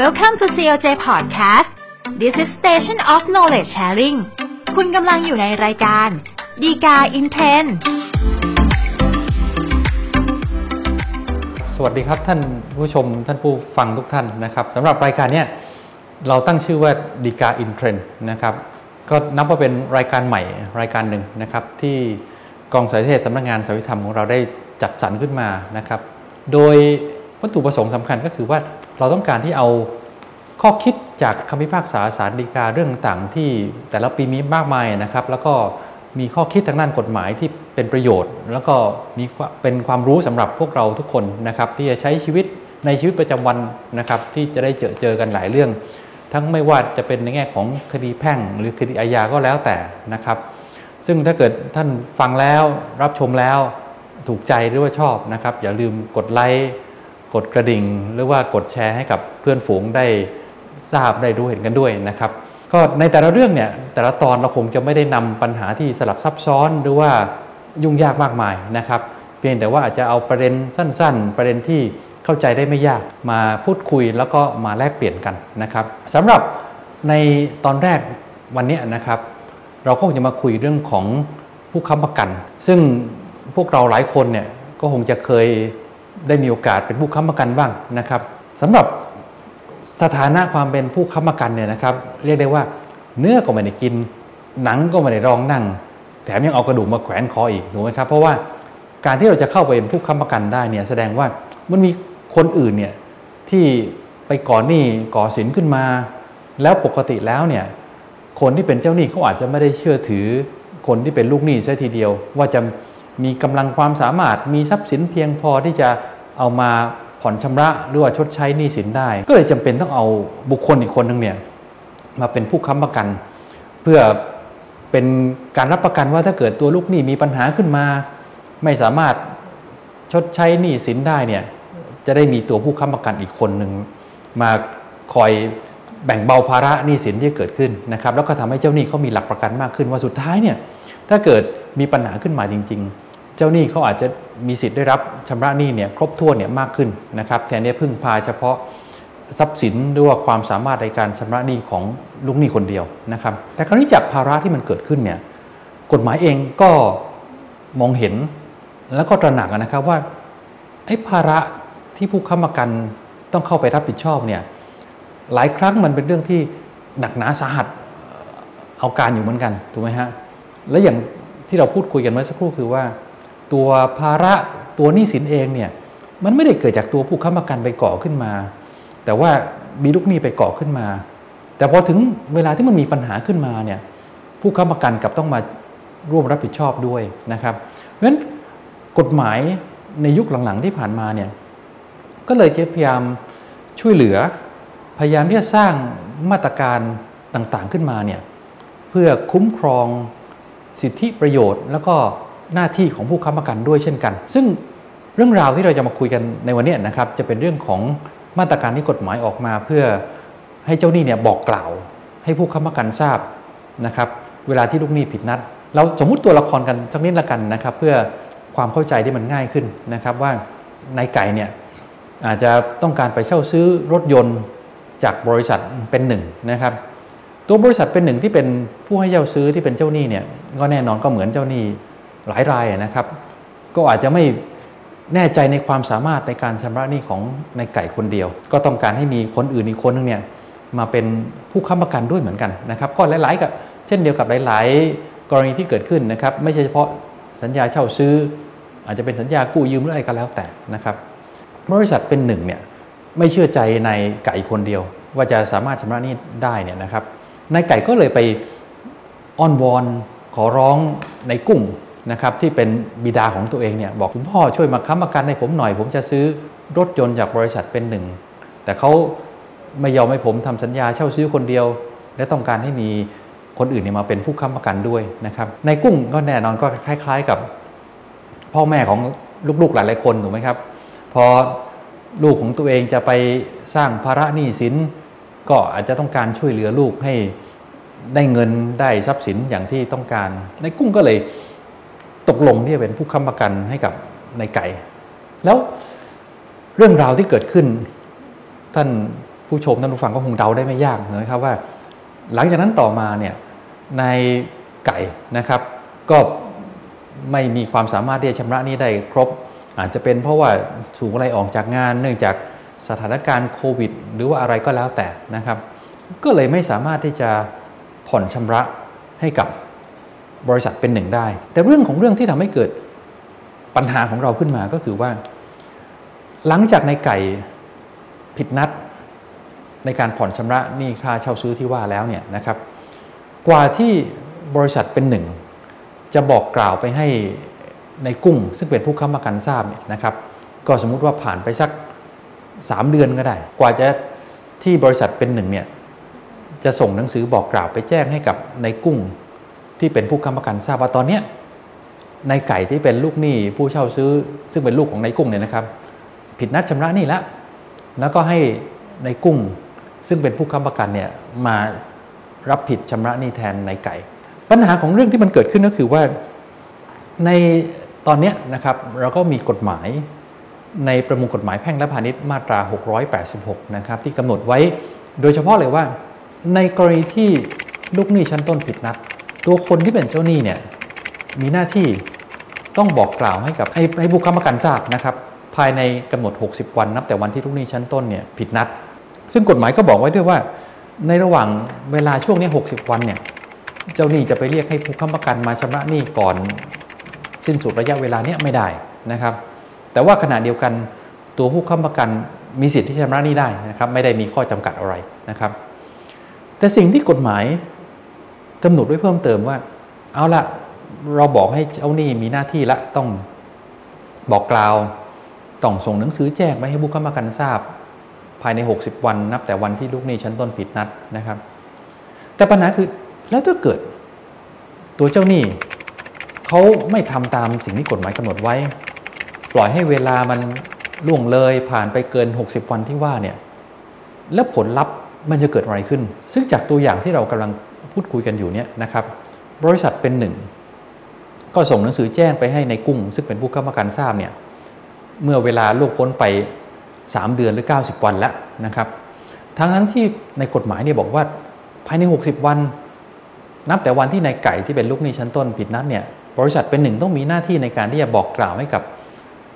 Welcome to COJ Podcast This is Station of Knowledge Sharing คุณกำลังอยู่ในรายการฎีกาอินเทรนด์สวัสดีครับท่านผู้ชมท่านผู้ฟังทุกท่านนะครับสำหรับรายการเนี้ยเราตั้งชื่อว่าฎีกาอินเทรนด์นะครับก็นับว่าเป็นรายการใหม่รายการหนึ่งนะครับที่กองสารนิเทศสำนักงานศาลยุติธรรมของเราได้จัดสรรขึ้นมานะครับ โดยวัตถุประสงค์สำคัญก็คือว่า เราต้องการที่เอาข้อคิดจากคำพิพากษาสารดีกาเรื่องต่างที่แต่ละปีมีมากมายนะครับ แล้วก็มีข้อคิดทางด้านกฎหมายที่เป็นประโยชน์ แล้วก็มีเป็นความรู้สำหรับพวกเราทุกคนนะครับ ที่จะใช้ชีวิตในชีวิตประจำวันนะครับ ที่จะได้เจอเจอกันหลายเรื่อง ทั้งไม่ว่าจะเป็นในแง่ของคดีแพ่ง หรือคดีอาญาก็แล้วแต่นะครับ ซึ่งถ้าเกิดท่านฟังแล้วรับชมแล้วถูกใจหรือว่าชอบนะครับ อย่าลืมกดไลค์ กดกระดิ่ง หรือว่ากดแชร์ให้กับเพื่อนฝูงได้ทราบได้รู้เห็นกันด้วยนะครับ ก็ในแต่ละเรื่องเนี่ยแต่ละตอนเราคงจะไม่ได้นำปัญหาที่สลับซับซ้อนหรือว่ายุ่งยากมากมายนะครับ เพียงแต่ว่าอาจจะเอาประเด็นสั้น ๆ ประเด็นที่เข้าใจได้ไม่ยากมาพูดคุยแล้วก็มาแลกเปลี่ยนกันนะครับสำหรับในตอนแรกวันนี้นะครับ เราก็คงจะมาคุยเรื่องของผู้ค้ำประกัน ซึ่งพวกเราหลายคนเนี่ยก็คงจะเคย ได้มีโอกาสเป็นผู้ค้ำประกันบ้างนะครับสำหรับสถานะความเป็นผู้ค้ำประกันเนี่ยนะครับเรียกได้ว่าเนื้อก็ไม่ได้กิน หนังก็ไม่ได้รองนั่ง แถมยังเอากระดูกมาแขวนคออีกถูกไหมครับ เพราะว่าการที่เราจะเข้าไปเป็นผู้ค้ำประกันได้เนี่ยแสดงว่ามันมีคนอื่นเนี่ยที่ไปก่อหนี้ก่อสินขึ้นมา แล้วปกติแล้วเนี่ยคนที่เป็นเจ้าหนี้เขาอาจจะไม่ได้เชื่อถือคนที่เป็นลูกหนี้เสียทีเดียว ว่าจะ มีกำลังความสามารถมีทรัพย์สินเพียงพอที่จะเอามาผ่อนชำระหรือว่าชดใช้หนี้สินได้ ก็เลยจำเป็นต้องเอาบุคคลอีกคนหนึ่งเนี่ยมาเป็นผู้ค้ำประกัน เพื่อเป็นการรับประกันว่าถ้าเกิดตัวลูกหนี้มีปัญหาขึ้นมา ไม่สามารถชดใช้หนี้สินได้เนี่ยจะได้มีตัวผู้ค้ำประกันอีกคนหนึ่งมาคอยแบ่งเบาภาระหนี้สินที่เกิดขึ้นนะครับ แล้วก็ทำให้เจ้าหนี้เขามีหลักประกันมากขึ้นว่าสุดท้ายเนี่ยถ้าเกิดมีปัญหาขึ้นมาจริงๆ จ้าหนี้เขาอาจจะมีสิทธิ์ได้รับชำระหนี้เนี่ยครบถ้วนเนี่ยมากขึ้นนะครับแทนที่พึ่งพาเฉพาะทรัพย์สินหรือว่าความสามารถในการชำระหนี้ของลูกหนี้คนเดียวนะครับ แต่คราวนี้จากภาระที่มันเกิดขึ้นเนี่ยกฎหมายเองก็มองเห็นแล้วก็ตระหนักนะครับว่าไอ้ภาระที่ผู้ค้ำประกันต้องเข้าไปรับผิดชอบเนี่ยหลายครั้งมันเป็นเรื่องที่หนักหนาสาหัสเอาการอยู่เหมือนกันถูกไหมฮะและอย่างที่เราพูดคุยกันเมื่อสักครู่คือว่า ตัวภาระตัวหนี้สินเองเนี่ยมันไม่ได้เกิดจากตัวผู้ค้ำประกันไปก่อขึ้นมา แต่ว่ามีลูกหนี้ไปก่อขึ้นมา แต่พอถึงเวลาที่มันมีปัญหาขึ้นมาเนี่ยผู้ค้ำประกันกับต้องมาร่วมรับผิดชอบด้วยนะครับเพราะฉะนั้นกฎหมายในยุคหลังๆที่ผ่านมาเนี่ยก็เลยจะพยายามช่วยเหลือพยายามที่จะสร้างมาตรการต่างๆขึ้นมาเนี่ยเพื่อคุ้มครองสิทธิประโยชน์ แล้วก็ หน้าที่ของผู้ค้ำประกันด้วยเช่นกัน ซึ่งเรื่องราวที่เราจะมาคุยกันในวันนี้นะครับจะเป็นเรื่องของมาตรการที่กฎหมายออกมาเพื่อให้เจ้าหนี้เนี่ยบอกกล่าว ให้ผู้ค้ำประกันทราบนะครับเวลาที่ลูกหนี้ผิดนัด เราสมมุติตัวละครกันสักนิดละกันนะครับเพื่อความเข้าใจที่มันง่ายขึ้นนะครับว่านายไก่เนี่ยอาจจะต้องการไปเช่าซื้อรถยนต์จากบริษัทเป็นหนึ่งนะครับตัวบริษัทเป็นหนึ่งที่เป็นผู้ให้เช่าซื้อที่เป็นเจ้าหนี้เนี่ยก็แน่นอนก็เหมือนเจ้าหนี้ หลายรายนะครับ ก็อาจจะไม่แน่ใจในความสามารถในการชำระหนี้ของในไก่คนเดียว ก็ต้องการให้มีคนอื่นอีกคนนึงเนี่ยมาเป็นผู้ค้ำประกันด้วยเหมือนกันนะครับ ก็หลาย ๆ กับเช่นเดียวกับหลาย ๆ กรณีที่เกิดขึ้นนะครับ ไม่ใช่เฉพาะสัญญาเช่าซื้อ อาจจะเป็นสัญญากู้ยืมหรืออะไรก็แล้วแต่นะครับบริษัทเป็นหนึ่งเนี่ยไม่เชื่อใจในไก่คนเดียว ว่าจะสามารถชำระหนี้ได้เนี่ยนะครับนายไก่ก็เลยไปอ้อนวอนขอร้องในกุ้ง นะครับที่เป็นบิดาของตัวเองเนี่ยบอกคุณพ่อช่วยมาค้ำประกันให้ผมหน่อย ผมจะซื้อรถยนต์จากบริษัทเป็นหนึ่ง แต่เขาไม่ยอมให้ผมทำสัญญาเช่าซื้อคนเดียว และต้องการให้มีคนอื่นเนี่ยมาเป็นผู้ค้ำประกันด้วยนะครับในกุ้งก็แน่นอนก็คล้าย ๆกับพ่อแม่ของลูกๆหลายๆคนถูกไหมครับ พอลูกของตัวเองจะไปสร้างภาระหนี้สินก็อาจจะต้องการช่วยเหลือลูกให้ได้เงินได้ทรัพย์สินอย่างที่ต้องการ ในกุ้งก็เลย ตกลงที่จะเป็นผู้ค้ำประกันให้กับในไก่ แล้วเรื่องราวที่เกิดขึ้น ท่านผู้ชมท่านผู้ฟังก็คงเดาได้ไม่ยากนะครับว่า หลังจากนั้นต่อมาเนี่ยในไก่นะครับ ก็ไม่มีความสามารถที่จะชำระนี้ได้ครบ อาจจะเป็นเพราะว่าถูกอะไรออกจากงาน เนื่องจากสถานการณ์โควิด หรือว่าอะไรก็แล้วแต่นะครับ ก็เลยไม่สามารถที่จะผ่อนชำระให้กับ บริษัทเป็นหนึ่งได้ แต่เรื่องของเรื่องที่ทำให้เกิดปัญหาของเราขึ้นมาก็คือว่า หลังจากในไก่ผิดนัดในการผ่อนชำระหนี้ค่าเช่าซื้อที่ว่าแล้วเนี่ยนะครับ กว่าที่บริษัทเป็นหนึ่งจะบอกกล่าวไปให้ในกุ้ง ซึ่งเป็นผู้ค้ำประกันทราบเนี่ยนะครับ ก็สมมุติว่าผ่านไปสักสามเดือนก็ได้ กว่าจะที่บริษัทเป็นหนึ่งเนี่ยจะส่งหนังสือบอกกล่าวไปแจ้งให้กับในกุ้ง ที่เป็นผู้ค้ำประกันทราบว่าตอนเนี้ยในไก่ที่เป็นลูกหนี้ผู้เช่าซื้อ ซึ่งเป็นลูกของในกุ้งเนี่ยนะครับ ผิดนัดชำระหนี้แล้วแล้วก็ให้ในกุ้งซึ่งเป็นผู้ค้ำประกันเนี่ยมารับผิดชำระหนี้แทนในไก่ ปัญหาของเรื่องที่มันเกิดขึ้นก็คือว่าในตอนนี้นะครับเราก็มีกฎหมายในประมวลกฎหมายแพ่งและพาณิชย์มาตรา 686 นะครับที่กำหนดไว้โดยเฉพาะเลยว่า ในกรณีที่ลูกหนี้ชั้นต้นผิดนัด ตัวคนที่เป็นเจ้าหนี้เนี่ยมีหน้าที่ต้องบอกกล่าวให้กับให้ให้ผู้ค้ำประกันทราบนะครับ ภายในกำหนด 60 วันนับแต่วันที่ลูกหนี้ชั้นต้นเนี่ยผิดนัด ซึ่งกฎหมายก็บอกไว้ด้วยว่า ในระหว่างเวลาช่วงนี้ 60 วันเนี่ยเจ้าหนี้จะไปเรียกให้ผู้ค้ำประกันมาชำระหนี้ก่อน สิ้นสุดระยะเวลาเนี้ยไม่ได้นะครับ แต่ว่าขณะเดียวกันตัวผู้ค้ำประกันมีสิทธิ์ที่ชำระหนี้ได้นะครับ ไม่ได้มีข้อจำกัดอะไรนะครับ แต่สิ่งที่กฎหมาย กำหนดไว้เพิ่มเติมว่า เอาละเราบอกให้เจ้าหนี้มีหน้าที่ละต้องบอกกล่าวต้องส่งหนังสือแจ้งไปให้ผู้ค้ำประกันทราบ ภายใน 60 วันนับแต่วันที่ลูกหนี้ชั้นต้นผิดนัดนะครับ แต่ปัญหาคือแล้วถ้าเกิด ตัวเจ้าหนี้เขาไม่ทำตามสิ่งที่กฎหมายกำหนดไว้ ปล่อยให้เวลามันล่วงเลยผ่านไปเกิน 60 วันที่ว่าเนี่ยแล้วผลลัพธ์มันจะเกิดอะไรขึ้น ซึ่งจากตัวอย่างที่เรากำลัง พูดคุยกันอยู่เนี่ยนะครับบริษัทเป็นหนึ่ง ก็ส่งหนังสือแจ้งไปให้ในกุ้ง ซึ่งเป็นผู้ค้ำประกันทราบเนี่ยเมื่อเวลาล่วงพ้นไป 3 เดือนหรือ 90 วันแล้วนะครับทั้งนั้นที่ในกฎหมายเนี่ยบอกว่าภายใน 60 วัน นับแต่วันที่นายไก่ที่เป็นลูกหนี้ชั้นต้นผิดนัดเนี่ยบริษัทเป็นหนึ่งต้องมีหน้าที่ในการที่จะบอกกล่าวให้กับ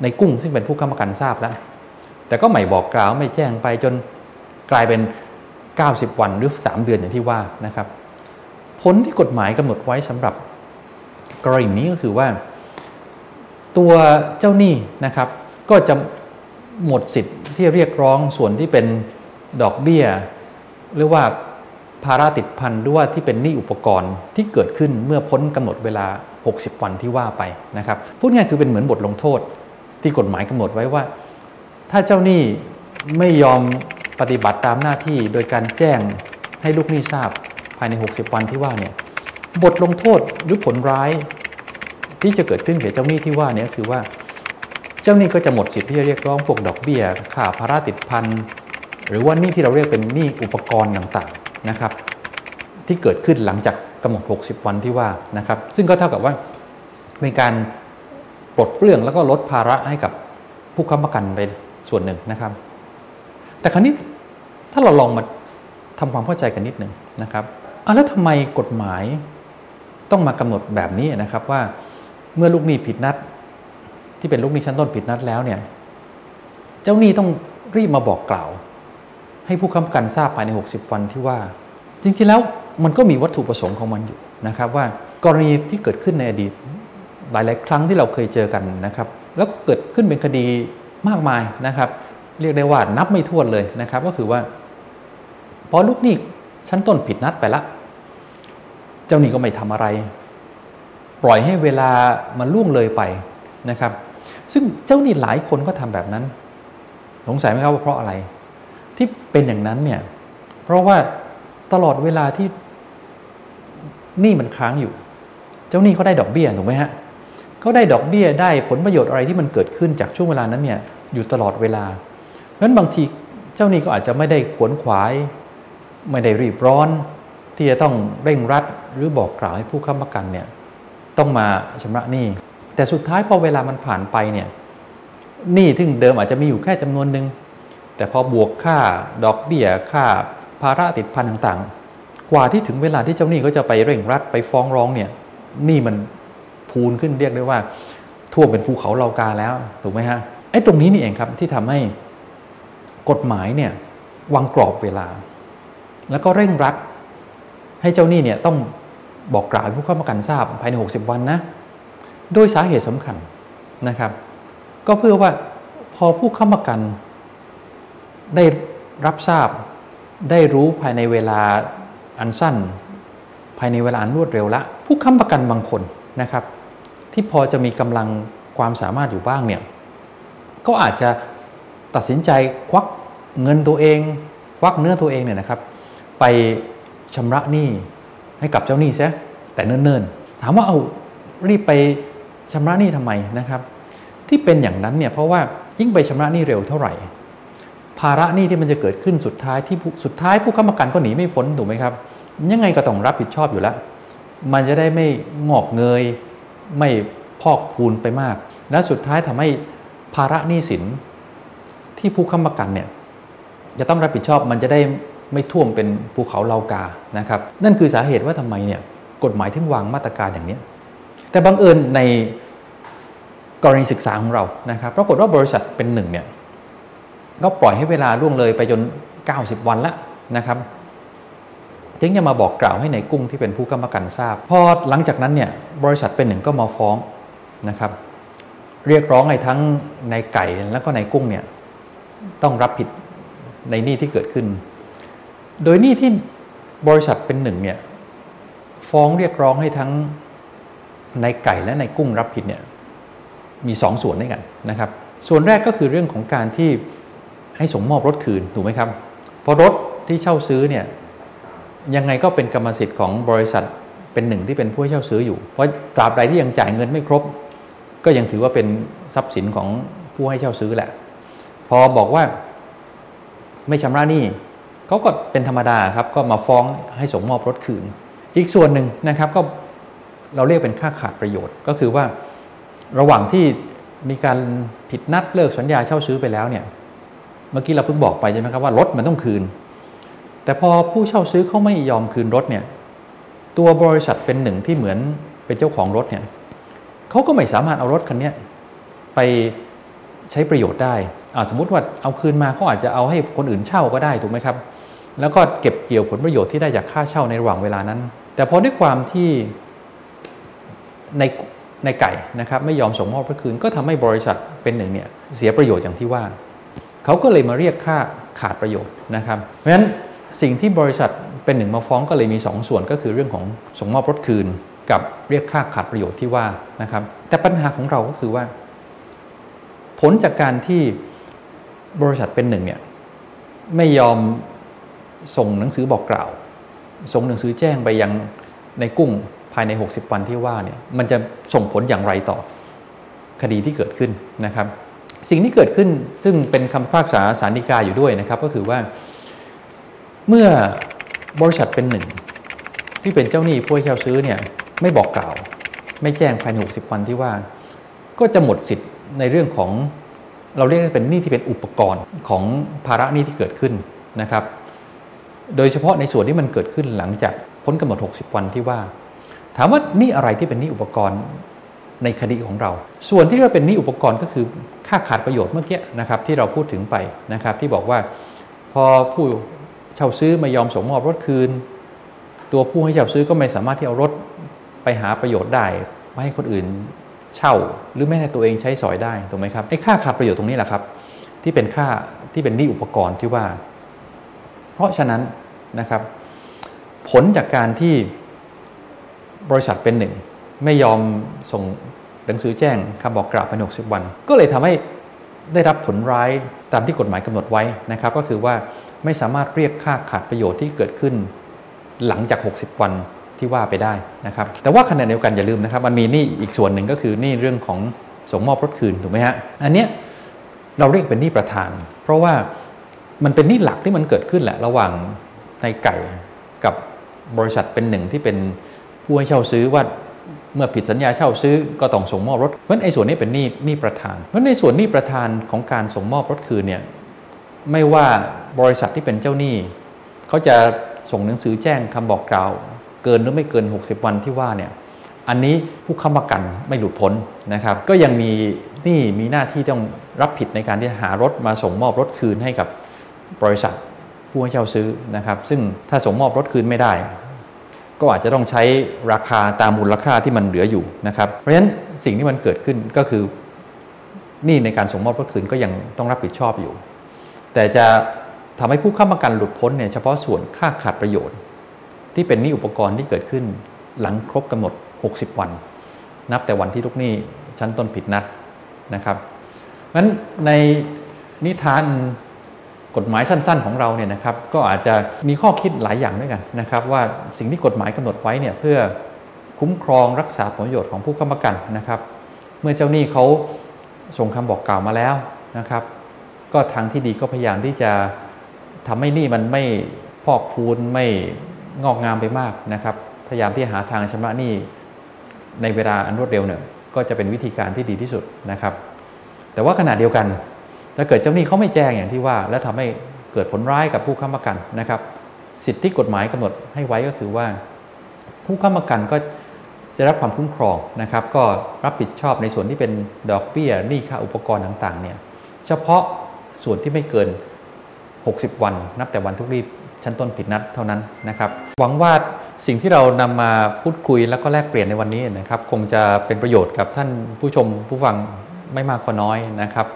ในกุ้งซึ่งเป็นผู้ค้ำประกันทราบแล้ว แต่ก็ไม่บอกกล่าวไม่แจ้งไปจนกลายเป็น 90 วันหรือ 3 เดือนอย่างที่ว่านะครับ ลที่กฎหมายกำหนดไว้สำหรับกรณีนี้ก็คือว่า ตัวเจ้าหนี้นะครับ ก็จะหมดสิทธิ์ที่เรียกร้องส่วนที่เป็นดอกเบี้ย หรือว่าภาระติดพันหรือว่าที่เป็นหนี้อุปกรณ์ที่เกิดขึ้นเมื่อพ้นกำหนดเวลา 60 วันที่ว่าไปนะครับพูดง่ายคือเป็นเหมือนบทลงโทษ ที่กฎหมายกำหนดไว้ว่า ถ้าเจ้าหนี้ไม่ยอมปฏิบัติตามหน้าที่โดยการแจ้งให้ลูกหนี้ทราบ ภายใน 60 วันที่ว่าเนี่ยบทลงโทษหรือผลร้ายที่จะเกิดขึ้นแก่เจ้าหนี้ที่ว่าเนี้คือว่าเจ้าหนี้ก็จะหมดสิทธิ์ที่จะเรียกร้องพวกดอกเบี้ยค่าภาระติดพันหรือว่าหนี้ที่เราเรียกเป็นหนี้อุปกรณ์ต่างๆนะครับ ที่เกิดขึ้นหลังจากกำหนด 60 วันที่ว่านะครับ ซึ่งก็เท่ากับว่าเป็นการปลดเปลื้องแล้วก็ลดภาระให้กับผู้ค้ำประกันเป็นส่วนหนึ่งนะครับ แต่ครั้นี้ถ้าเราลองมาทำความเข้าใจกันนิดหนึ่งนะครับ แล้วทำไมกฎหมายต้องมากำหนดแบบนี้นะครับว่าเมื่อลูกหนี้ผิดนัด ที่เป็นลูกหนี้ชั้นต้นผิดนัดแล้วเนี่ยเจ้าหนี้ต้องรีบมาบอกกล่าว ให้ผู้ค้ำประกันทราบภายใน 60 วันที่ว่า จริงๆแล้วมันก็มีวัตถุประสงค์ของมันอยู่นะครับ ว่ากรณีที่เกิดขึ้นในอดีต หลายๆ ครั้งที่เราเคยเจอกันนะครับ แล้วก็เกิดขึ้นเป็นคดีมากมายนะครับ เรียกได้ว่านับไม่ถ้วนเลยนะครับ ก็คือว่าพอลูกหนี้ชั้นต้นผิดนัดไปละ เจ้าหนี้ก็ไม่ทำอะไร ปล่อยให้เวลามันล่วงเลยไปนะครับ ซึ่งเจ้าหนี้หลายคนก็ทำแบบนั้น สงสัยไหมครับว่าเพราะอะไร ที่เป็นอย่างนั้นเนี่ยเพราะว่าตลอดเวลาที่หนี้มันค้างอยู่ เจ้าหนี้เขาได้ดอกเบี้ยถูกไหมฮะเขาได้ดอกเบี้ยได้ผลประโยชน์อะไรที่มันเกิดขึ้นจากช่วงเวลานั้นเนี่ยอยู่ตลอดเวลาเพราะฉะนั้นบางทีเจ้าหนี้ก็อาจจะไม่ได้ขวนขวาย ไม่ได้รีบร้อน ที่จะต้องเร่งรัด หรือบอกกล่าวให้ผู้ค้ำประกันเนี่ยต้องมาชำระหนี้ แต่สุดท้ายพอเวลามันผ่านไปเนี่ยหนี้ที่เดิมอาจจะมีอยู่แค่จำนวนหนึ่งแต่พอบวกค่าดอกเบี้ยค่าภาระติดพันต่างๆ กว่าที่ถึงเวลาที่เจ้าหนี้เขาจะไปเร่งรัดไปฟ้องร้องเนี่ยหนี่มันพูนขึ้นเรียกได้ว่าท่วมเป็นภูเขาเลากาแล้วถูกไหมฮะไอ้ตรงนี้นี่เองครับที่ทำให้กฎหมายเนี่ยวางกรอบเวลา แล้วก็เร่งรัดให้เจ้าหนี้เนี่ยต้อง บอกกล่าวผู้ค้ำประกันทราบภายใน 60 วันนะโดยสาเหตุสำคัญนะครับ ก็เพื่อว่าพอผู้ค้ำประกัน ได้รับทราบได้รู้ภายในเวลาอันสั้น ภายในเวลาอันรวดเร็วละ ผู้ค้ำประกันบางคนนะครับ ที่พอจะมีกำลังความสามารถอยู่บ้างเนี่ยก็อาจจะตัดสินใจควักเงินตัวเอง ควักเนื้อตัวเองเนี่ยนะครับ ไปชำระหนี้ ให้กับเจ้าหนี้เสียแต่เนิ่นๆ ถามว่าเอารีบไปชำระหนี้ทำไมนะครับ ที่เป็นอย่างนั้นเนี่ยเพราะว่ายิ่งไปชำระหนี้เร็วเท่าไหร่ ภาระหนี้ที่มันจะเกิดขึ้นสุดท้ายที่สุดท้ายผู้ค้ำประกันก็หนีไม่พ้นถูกไหมครับ ยังไงก็ต้องรับผิดชอบอยู่แล้ว มันจะได้ไม่งอกเงย ไม่พอกพูนไปมาก และสุดท้ายทำให้ภาระหนี้สินที่ผู้ค้ำประกันเนี่ยจะต้องรับผิดชอบมันจะได้ ไม่ท่วมเป็นภูเขาเลากานะครับ นั่นคือสาเหตุว่าทำไมเนี่ยกฎหมายถึงวางมาตรการอย่างนี้แต่บังเอิญในกรณีศึกษาของเรานะครับปรากฏว่าบริษัทเป็นหนึ่งเนี่ยก็ปล่อยให้เวลาล่วงเลยไปจน 90 วันละนะครับจึงจะมาบอกกล่าวให้ในกุ้งที่เป็นผู้กรรมการทราบพอหลังจากนั้นเนี่ยบริษัทเป็นหนึ่งก็มาฟ้องนะครับ เรียกร้องให้ทั้งในไก่แล้วก็ในกุ้งเนี่ยต้องรับผิดในหนี้ที่เกิดขึ้น โดยหนี้ที่บริษัทเป็นหนึ่งเนี่ยฟ้องเรียกร้องให้ทั้งในไก่และในกุ้งรับผิดเนี่ยมีสองส่วนด้วยกันนะครับ ส่วนแรกก็คือเรื่องของการที่ให้ส่งมอบรถคืนถูกไหมครับ เพราะรถที่เช่าซื้อเนี่ยยังไงก็เป็นกรรมสิทธิ์ของบริษัทเป็นหนึ่งที่เป็นผู้ให้เช่าซื้ออยู่ เพราะตราบใดที่ยังจ่ายเงินไม่ครบ ก็ยังถือว่าเป็นทรัพย์สินของผู้ให้เช่าซื้อแหละ พอบอกว่าไม่ชำระหนี้ เขาก็เป็นธรรมดาครับก็มาฟ้องให้ส่งมอบรถคืน อีกส่วนหนึ่งนะครับก็เราเรียกเป็นค่าขาดประโยชน์ ก็คือว่าระหว่างที่มีการผิดนัดเลิกสัญญาเช่าซื้อไปแล้วเนี่ยเมื่อกี้เราเพิ่งบอกไปใช่ไหมครับว่ารถมันต้องคืน แต่พอผู้เช่าซื้อเขาไม่ยอมคืนรถเนี่ยตัวบริษัทเป็นหนึ่งที่เหมือนเป็นเจ้าของรถเนี่ยเขาก็ไม่สามารถเอารถคันนี้ไปใช้ประโยชน์ได้สมมติว่าเอาคืนมาเขาอาจจะเอาให้คนอื่นเช่าก็ได้ถูกไหมครับ แล้วก็เก็บเกี่ยวผลประโยชน์ที่ได้จากค่าเช่าในระหว่างเวลานั้น แต่พอด้วยความที่ในในไก่นะครับไม่ยอมส่งมอบพระคืนก็ทำให้บริษัทเป็นหนึ่งเนี่ยเสียประโยชน์อย่างที่ว่า เขาก็เลยมาเรียกค่าขาดประโยชน์นะครับ เพราะฉะนั้นสิ่งที่บริษัทเป็นหนึ่งมาฟ้องก็เลยมี 2สส่วนก็คือเรื่องของส่งมอบรถคืน กับเรียกค่าขาดประโยชน์ที่ว่านะครับ แต่ปัญหาของเราก็คือว่า ผลจากการที่บริษัทเป็นหนึ่งเนี่ยไม่ยอม ส่งหนังสือบอกกล่าว ส่งหนังสือแจ้งไปยังในกุ้งภายใน 60 วันที่ว่าเนี่ยมันจะส่งผลอย่างไรต่อคดีที่เกิดขึ้นนะครับ สิ่งที่เกิดขึ้นซึ่งเป็นคำพิพากษาสารดีกาอยู่ด้วยนะครับ ก็คือว่าเมื่อบริษัทเป็นหนึ่ง ที่เป็นเจ้าหนี้ผู้ให้เช่าซื้อเนี่ยไม่บอกกล่าว ไม่แจ้งภายใน60 วันที่ว่า ก็จะหมดสิทธิ์ในเรื่องของเราเรียกเป็นหนี้ที่เป็นอุปกรณ์ของภาระหนี้ที่เกิดขึ้นนะครับ โดยเฉพาะในส่วนที่มันเกิดขึ้นหลังจากพ้นกำหนด 60 วันที่ว่า ถามว่านี่อะไรที่เป็นนี้อุปกรณ์ในคดีของเรา ส่วนที่เราเป็นนี้อุปกรณ์ก็คือค่าขาดประโยชน์เมื่อกี้นะครับที่เราพูดถึงไปนะครับ ที่บอกว่าพอผู้เช่าซื้อไม่ยอมส่งมอบรถคืน ตัวผู้ให้เช่าซื้อก็ไม่สามารถที่เอารถไปหาประโยชน์ได้ไม่ให้คนอื่นเช่าหรือแม้แต่ตัวเองใช้สอยได้ถูกไหมครับไอ้ค่าขาดประโยชน์ตรงนี้แหละครับ ที่เป็นค่าที่เป็นหนี้อุปกรณ์ที่ว่า เพราะฉะนั้นนะครับ ผลจากการที่บริษัทเป็นหนึ่ง ไม่ยอมส่งหนังสือแจ้งคำบอกกล่าวภายใน60 วัน ก็เลยทำให้ได้รับผลร้ายตามที่กฎหมายกำหนดไว้นะครับ ก็คือว่าไม่สามารถเรียกค่าขาดประโยชน์ที่เกิดขึ้น หลังจาก 60 วันที่ว่าไปได้นะครับ แต่ว่าขณะเดียวกันอย่าลืมนะครับ มันมีนี่อีกส่วนหนึ่งก็คือนี่เรื่องของส่งมอบรถคืนถูกไหมฮะอันเนี้ยเราเรียกเป็นหนี้ประธาน เพราะว่า มันเป็นนี้หลักที่มันเกิดขึ้นแหละ ระหว่างในไก่กับบริษัทเป็นหนึ่งที่เป็นผู้ให้เช่าซื้อว่าเมื่อผิดสัญญาเช่าซื้อก็ต้องส่งมอบรถ เพราะไอ้ส่วนนี้เป็นหนี้หนี้ประธาน เพราะในส่วนหนี้ประธานของการส่งมอบรถคืนเนี่ยไม่ว่าบริษัทที่เป็นเจ้าหนี้เขาจะส่งหนังสือแจ้งคำบอกกล่าวเกินหรือไม่เกิน 60 วันที่ว่าเนี่ยอันนี้ผู้ค้ำประกันไม่หลุดพ้นนะครับ ก็ยังมีนี้มีหน้าที่ต้องรับผิดในการที่หารถมาส่งมอบรถคืนให้กับ บริษัทผู้ให้เช่าซื้อนะครับ ซึ่งถ้าส่งมอบรถคืนไม่ได้ ก็อาจจะต้องใช้ราคาตามมูลค่าที่มันเหลืออยู่นะครับ เพราะฉะนั้นสิ่งที่มันเกิดขึ้นก็คือนี้ในการส่งมอบรถคืนก็ยังต้องรับผิดชอบอยู่ แต่จะทำให้ผู้ค้ำประกันหลุดพ้นเนี่ยเฉพาะส่วนค่าขาดประโยชน์ ที่เป็นนี้อุปกรณ์ที่เกิดขึ้นหลังครบกำหนด 60 วัน นับแต่วันที่ลูกหนี้ชั้นต้นผิดนัดนะครับงั้นในนิทาน กฎหมายสั้น ๆ ของเราเนี่ยนะครับก็อาจจะมีข้อคิดหลายอย่างด้วยกันนะครับ ว่าสิ่งที่กฎหมายกำหนดไว้เนี่ยเพื่อคุ้มครองรักษาผลประโยชน์ของผู้ค้ำประกันนะครับ เมื่อเจ้าหนี้เขาส่งคำบอกกล่าวมาแล้วนะครับ ก็ทางที่ดีก็พยายามที่จะทำให้หนี้มันไม่พอกพูนไม่งอกงามไปมากนะครับ พยายามที่หาทางชำระหนี้ในเวลาอันรวดเร็วเนี่ยก็จะเป็นวิธีการที่ดีที่สุดนะครับ แต่ว่าขณะเดียวกัน ถ้าเกิดเจ้าหนี้เขาไม่แจ้งอย่างที่ว่า แล้วทำให้เกิดผลร้ายกับผู้ค้ำประกันนะครับ สิทธิกฎหมายกำหนดให้ไว้ก็คือว่า ผู้ค้ำประกันก็จะรับความคุ้มครองนะครับ ก็รับผิดชอบในส่วนที่เป็นดอกเบี้ยหนี้ค่าอุปกรณ์ต่างๆเนี่ยเฉพาะส่วนที่ไม่เกิน 60 วัน นับแต่วันทุกรีบชั้นต้นผิดนัดเท่านั้นนะครับ หวังว่าสิ่งที่เรานำมาพูดคุยแล้วก็แลกเปลี่ยนในวันนี้นะครับ คงจะเป็นประโยชน์กับท่านผู้ชมผู้ฟังไม่มากก็น้อยนะครับ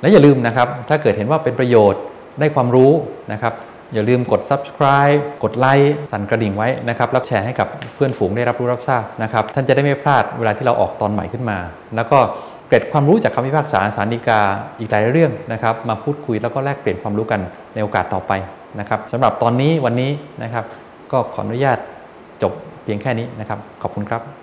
และอย่าลืมนะครับ ถ้าเกิดเห็นว่าเป็นประโยชน์ได้ความรู้นะครับ อย่าลืมกด subscribe กดไลค์สั่นกระดิ่งไว้นะครับรับแชร์ให้กับเพื่อนฝูงได้รับรู้รับทราบนะครับ ท่านจะได้ไม่พลาดเวลาที่เราออกตอนใหม่ขึ้นมา แล้วก็เกร็ดความรู้จากคำพิพากษาสารดีกาอีกหลายเรื่องนะครับ มาพูดคุยแล้วก็แลกเปลี่ยนความรู้กันในโอกาสต่อไปนะครับสำหรับตอนนี้วันนี้นะครับ ก็ขออนุญาตจบเพียงแค่นี้นะครับ ขอบคุณครับ